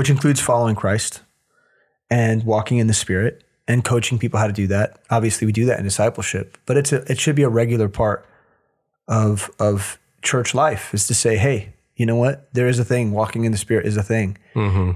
Which includes following Christ and walking in the Spirit and coaching people how to do that. Obviously, we do that in discipleship, but it's a, it should be a regular part of of church life is to say, hey, you know what? There is a thing. Walking in the Spirit is a thing,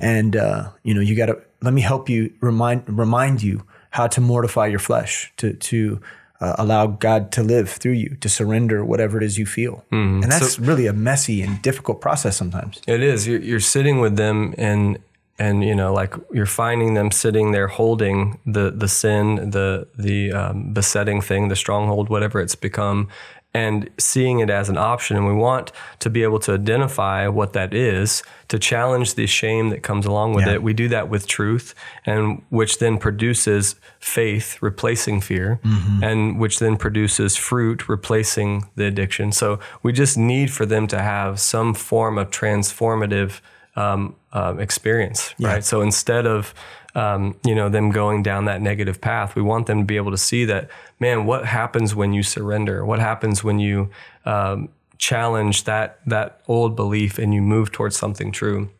and uh, you know you got to let me help you remind remind you how to mortify your flesh to to uh, allow God to live through you to surrender whatever it is you feel, and that's really a messy and difficult process sometimes. It is. You're, you're sitting with them and and you know like you're finding them sitting there holding the the sin, the the um, besetting thing, the stronghold, whatever it's become, and seeing it as an option. And we want to be able to identify what that is to challenge the shame that comes along with Yeah. it. We do that with truth, and which then produces faith replacing fear, and which then produces fruit replacing the addiction. So we just need for them to have some form of transformative um, um, experience, right? So instead of um, you know them going down that negative path, we want them to be able to see that man, what happens when you surrender? What happens when you um, challenge that that old belief and you move towards something true,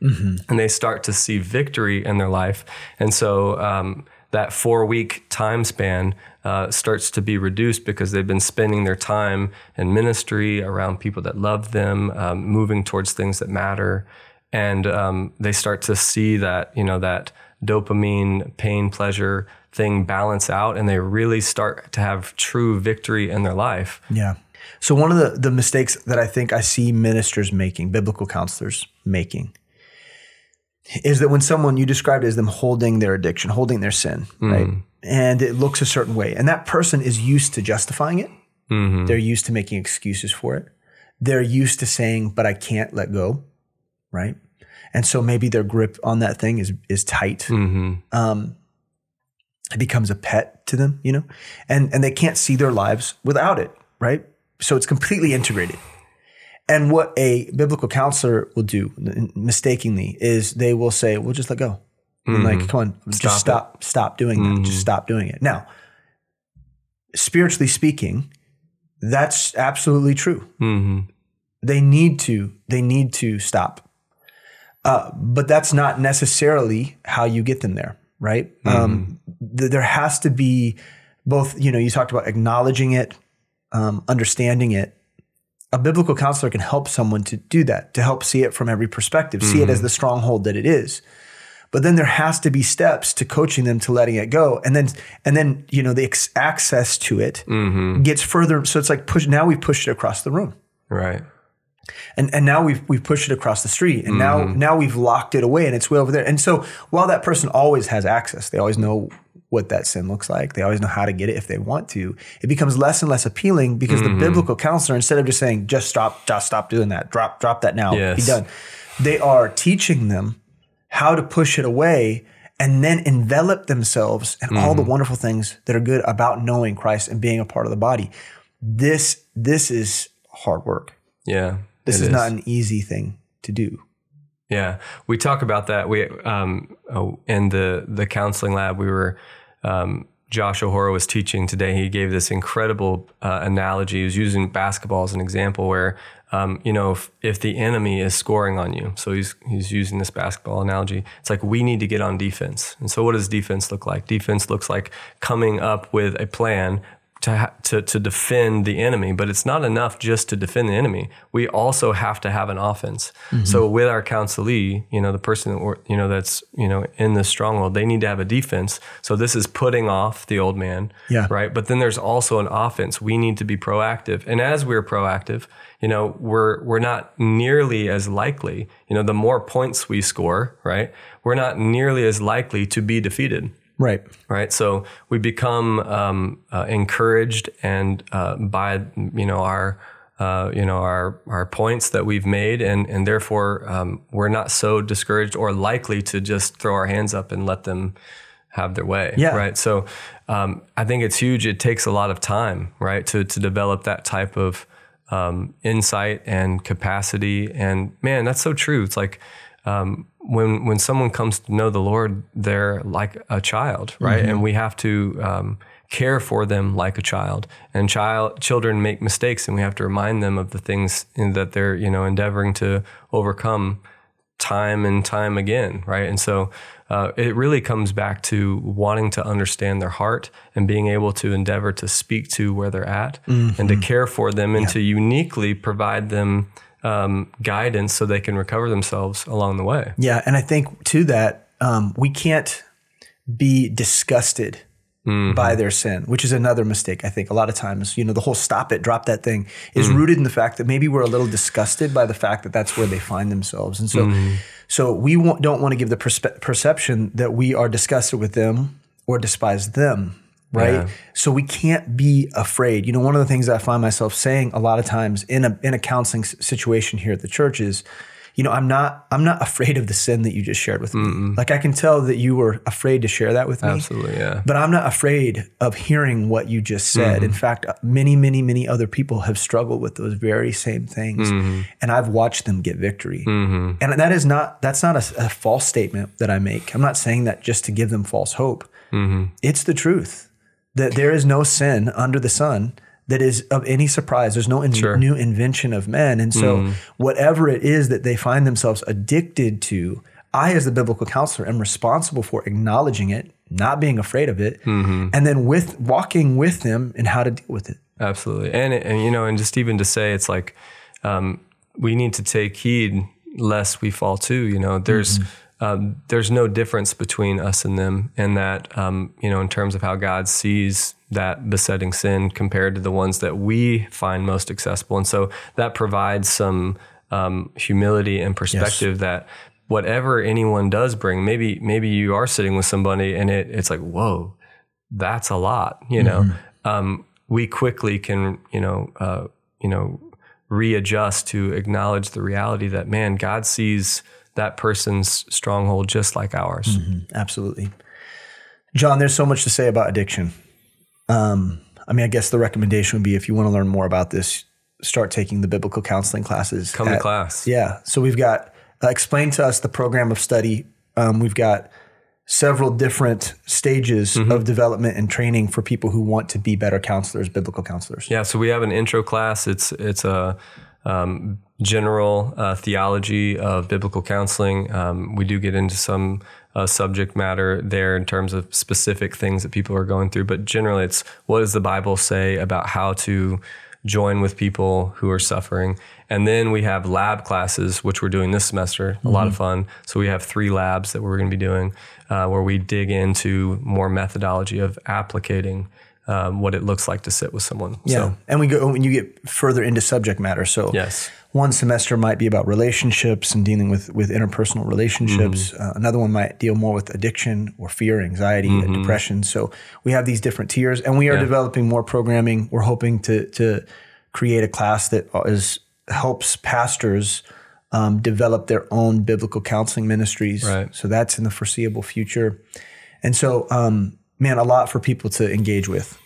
and they start to see victory in their life, and so. Um, that four week time span uh, starts to be reduced because they've been spending their time in ministry around people that love them, um, moving towards things that matter, and um, they start to see that you know that dopamine, pain, pleasure thing balance out, and they really start to have true victory in their life. Yeah. So one of the the mistakes that I think I see ministers making, biblical counselors making, is that when someone you described as them holding their addiction, holding their sin, mm. right? And it looks a certain way. And that person is used to justifying it. Mm-hmm. They're used to making excuses for it. They're used to saying, but I can't let go. Right. And so maybe their grip on that thing is is tight. Um, it becomes a pet to them, you know, and and they can't see their lives without it, right? So it's completely integrated. And what a biblical counselor will do, mistakenly, is they will say, "Well, just let go." And like, come on, just stop, stop doing that. Just stop doing it. Now, spiritually speaking, that's absolutely true. hmm They need to. They need to stop. Uh, but that's not necessarily how you get them there, right? Um, th- there has to be both. You know, you talked about acknowledging it, um, understanding it. A biblical counselor can help someone to do that, to help see it from every perspective, see it as the stronghold that it is. But then there has to be steps to coaching them to letting it go, and then and then you know the ex- access to it gets further. So it's like push. Now we've pushed it across the room Right. And and now we've we've pushed it across the street and now mm-hmm. now we've locked it away and it's way over there. And so while that person always has access they always know what that sin looks like. They always know how to get it if they want to. It becomes less and less appealing because the mm-hmm. biblical counselor instead of just saying just stop just stop doing that. Drop drop that now. Be done. They are teaching them how to push it away and then envelop themselves in all the mm-hmm. wonderful things that are good about knowing Christ and being a part of the body. This this is hard work. Yeah. This is not an easy thing to do. Yeah, we talk about that. We um, oh, in the the counseling lab, we were um, Josh O'Hora was teaching today. He gave this incredible uh, analogy. He was using basketball as an example, where um, you know if, if the enemy is scoring on you, so he's he's using this basketball analogy. It's like we need to get on defense. And so, what does defense look like? Defense looks like coming up with a plan to, ha- to to defend the enemy, but it's not enough just to defend the enemy. We also have to have an offense. Mm-hmm. So with our counselee, you know, the person that we're, you know that's you know in the stronghold, they need to have a defense. So this is putting off the old man, Yeah. right? But then there's also an offense. We need to be proactive, and as we're proactive, you know, we're we're not nearly as likely. You know, the more points we score, right? We're not nearly as likely to be defeated Right. right? So we become um, uh, encouraged and uh, by you know our uh, you know our our points that we've made, and and therefore um, we're not so discouraged or likely to just throw our hands up and let them have their way, Yeah. right? So um, I think it's huge. It takes a lot of time, right, to to develop that type of um, insight and capacity. And man, that's so true. It's like um, when when someone comes to know the Lord, they're like a child, right? And we have to um, care for them like a child. And child children make mistakes, and we have to remind them of the things in, that they're you know endeavoring to overcome time and time again, right? And so uh, it really comes back to wanting to understand their heart and being able to endeavor to speak to where they're at and to care for them and to uniquely provide them um, guidance so they can recover themselves along the way. Yeah, and I think to that, um, we can't be disgusted by their sin, which is another mistake. I think a lot of times, you know, the whole "stop it, drop that thing" is rooted in the fact that maybe we're a little disgusted by the fact that that's where they find themselves, and so, so we don't want to give the perspe- perception that we are disgusted with them or despise them. Right. Yeah. So we can't be afraid. You know, one of the things I find myself saying a lot of times in a in a counseling situation here at the church is, you know, I'm not I'm not afraid of the sin that you just shared with me. Like I can tell that you were afraid to share that with me. Absolutely, yeah. But I'm not afraid of hearing what you just said. Mm-hmm. In fact, uh, many, many, many other people have struggled with those very same things, mm-hmm. and I've watched them get victory. Mm-hmm. And that is not that's not a, a false statement that I make. I'm not saying that just to give them false hope. It's the truth that there is no sin under the sun that is of any surprise. There's no in- new invention of men, and so mm. whatever it is that they find themselves addicted to. I, as the biblical counselor, am responsible for acknowledging it, not being afraid of it, mm-hmm. and then with walking with them and how to deal with it. Absolutely. And, and you know, and just even to say, it's like, um, we need to take heed lest we fall too, you know, there's, mm-hmm. Um, there's no difference between us and them and that, um, you know, in terms of how God sees that besetting sin compared to the ones that we find most accessible. And so that provides some, um, humility and perspective that whatever anyone does bring, maybe, maybe you are sitting with somebody and it, it's like, whoa, that's a lot, you know, um, we quickly can, you know, uh, you know, readjust to acknowledge the reality that man, God sees that person's stronghold just like ours. Absolutely. John, there's so much to say about addiction. Um, I mean, I guess the recommendation would be if you want to learn more about this, start taking the biblical counseling classes. Come to class. Yeah. So we've got, uh, explain to us the program of study. Um, we've got several different stages Mm-hmm. of development and training for people who want to be better counselors, biblical counselors. Yeah, so we have an intro class. It's it's a um, general uh, theology of biblical counseling. Um, we do get into some uh, subject matter there in terms of specific things that people are going through, but generally, it's what does the Bible say about how to join with people who are suffering. And then we have lab classes, which we're doing this semester, a lot of fun. So we have three labs that we're going to be doing uh, where we dig into more methodology of applicating um, what it looks like to sit with someone. Yeah. So, and we go when you get further into subject matter. So Yes. one semester might be about relationships and dealing with with interpersonal relationships. Mm-hmm. Uh, another one might deal more with addiction or fear, anxiety, and depression. So we have these different tiers, and we are Mm-hmm. Yeah. developing more programming. We're hoping to to create a class that is helps pastors. Um, develop their own biblical counseling ministries. Right. So that's in the foreseeable future. And so, um, man, a lot for people to engage with.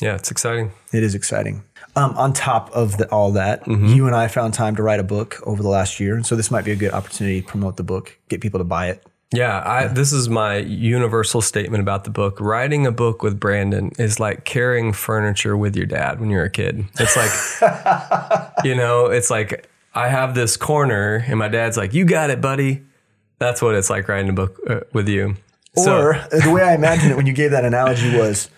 yeah, it's exciting. It is exciting. Um, on top of the, all that, Mm-hmm. you and I found time to write a book over the last year, and so this might be a good opportunity to promote the book, get people to buy it. Yeah, I, this is my universal statement about the book. Writing a book with Brandon is like carrying furniture with your dad when you're a kid. It's like, you know, it's like I have this corner, and my dad's like, "You got it, buddy." That's what it's like writing a book uh, with you. So- or uh, the way I imagined it when you gave that analogy was,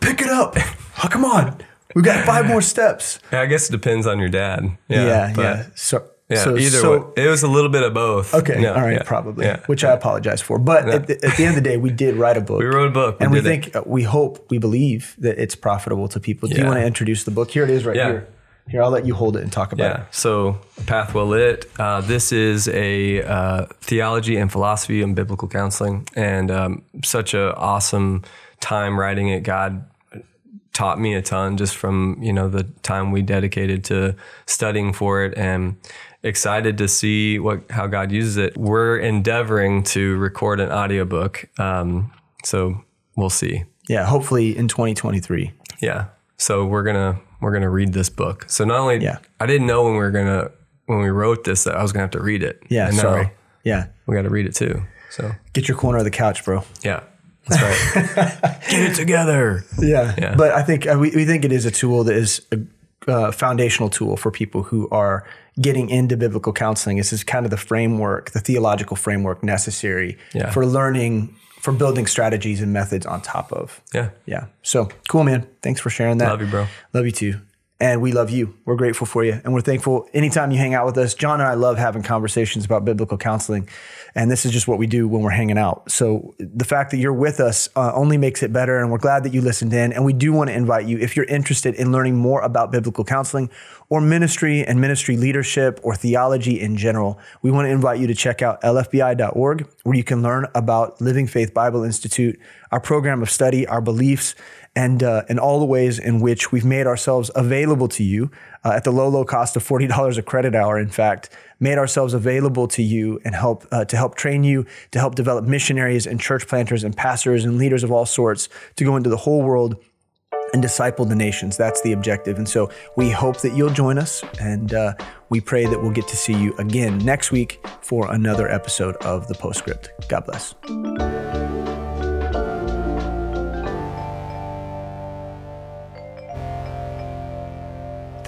pick it up. Oh, come on, We've got five more steps. Yeah, I guess it depends on your dad. Yeah, Yeah, yeah. So, yeah. so either so, way, it was a little bit of both. Okay, Yeah, all right, yeah, probably, Yeah. which I apologize for. But at, the, at the end of the day, we did write a book. we wrote a book. and we it. think, uh, we hope, we believe that it's profitable to people. Do you want to introduce the book? Here it is right Yeah. here. Here, I'll let you hold it and talk about Yeah. So, Path Well Lit. Uh, this is a uh, theology and philosophy and biblical counseling, and um, such a awesome time writing it. God taught me a ton just from you know the time we dedicated to studying for it, and excited to see what how God uses it. We're endeavoring to record an audiobook, um, so we'll see. Yeah, hopefully in 2023. Yeah. So we're gonna we're gonna read this book. So not only Yeah. I didn't know when we were gonna when we wrote this that I was gonna have to read it. Yeah, And sorry. Yeah, We got to read it too. So get your corner of the couch, bro. yeah, that's right. Get it together. Yeah. Yeah. But I think uh, we, we think it is a tool that is a uh, foundational tool for people who are getting into biblical counseling. This is kind of the framework, the theological framework necessary Yeah. for learning, for building strategies and methods on top of. Yeah. Yeah. So cool, man. Thanks for sharing that. Love you, bro. Love you too. And we love you. We're grateful for you. And we're thankful anytime you hang out with us. John and I love having conversations about biblical counseling. And this is just what we do when we're hanging out. So the fact that you're with us uh, only makes it better. And we're glad that you listened in. And we do want to invite you, if you're interested in learning more about biblical counseling or ministry and ministry leadership or theology in general, we want to invite you to check out lfbi.org, where you can learn about Living Faith Bible Institute, our program of study, our beliefs, and uh, and all the ways in which we've made ourselves available to you uh, at the low low cost of forty dollars a credit hour. In fact, made ourselves available to you and help uh, to help train you to help develop missionaries and church planters and pastors and leaders of all sorts to go into the whole world and disciple the nations. That's the objective. And so we hope that you'll join us, and uh, we pray that we'll get to see you again next week for another episode of the Postscript. God bless.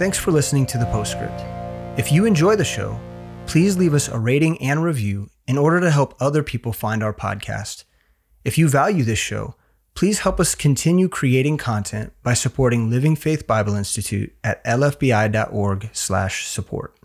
Thanks for listening to the Postscript. If you enjoy the show, please leave us a rating and review in order to help other people find our podcast. If you value this show, please help us continue creating content by supporting Living Faith Bible Institute at lfbi.org/support.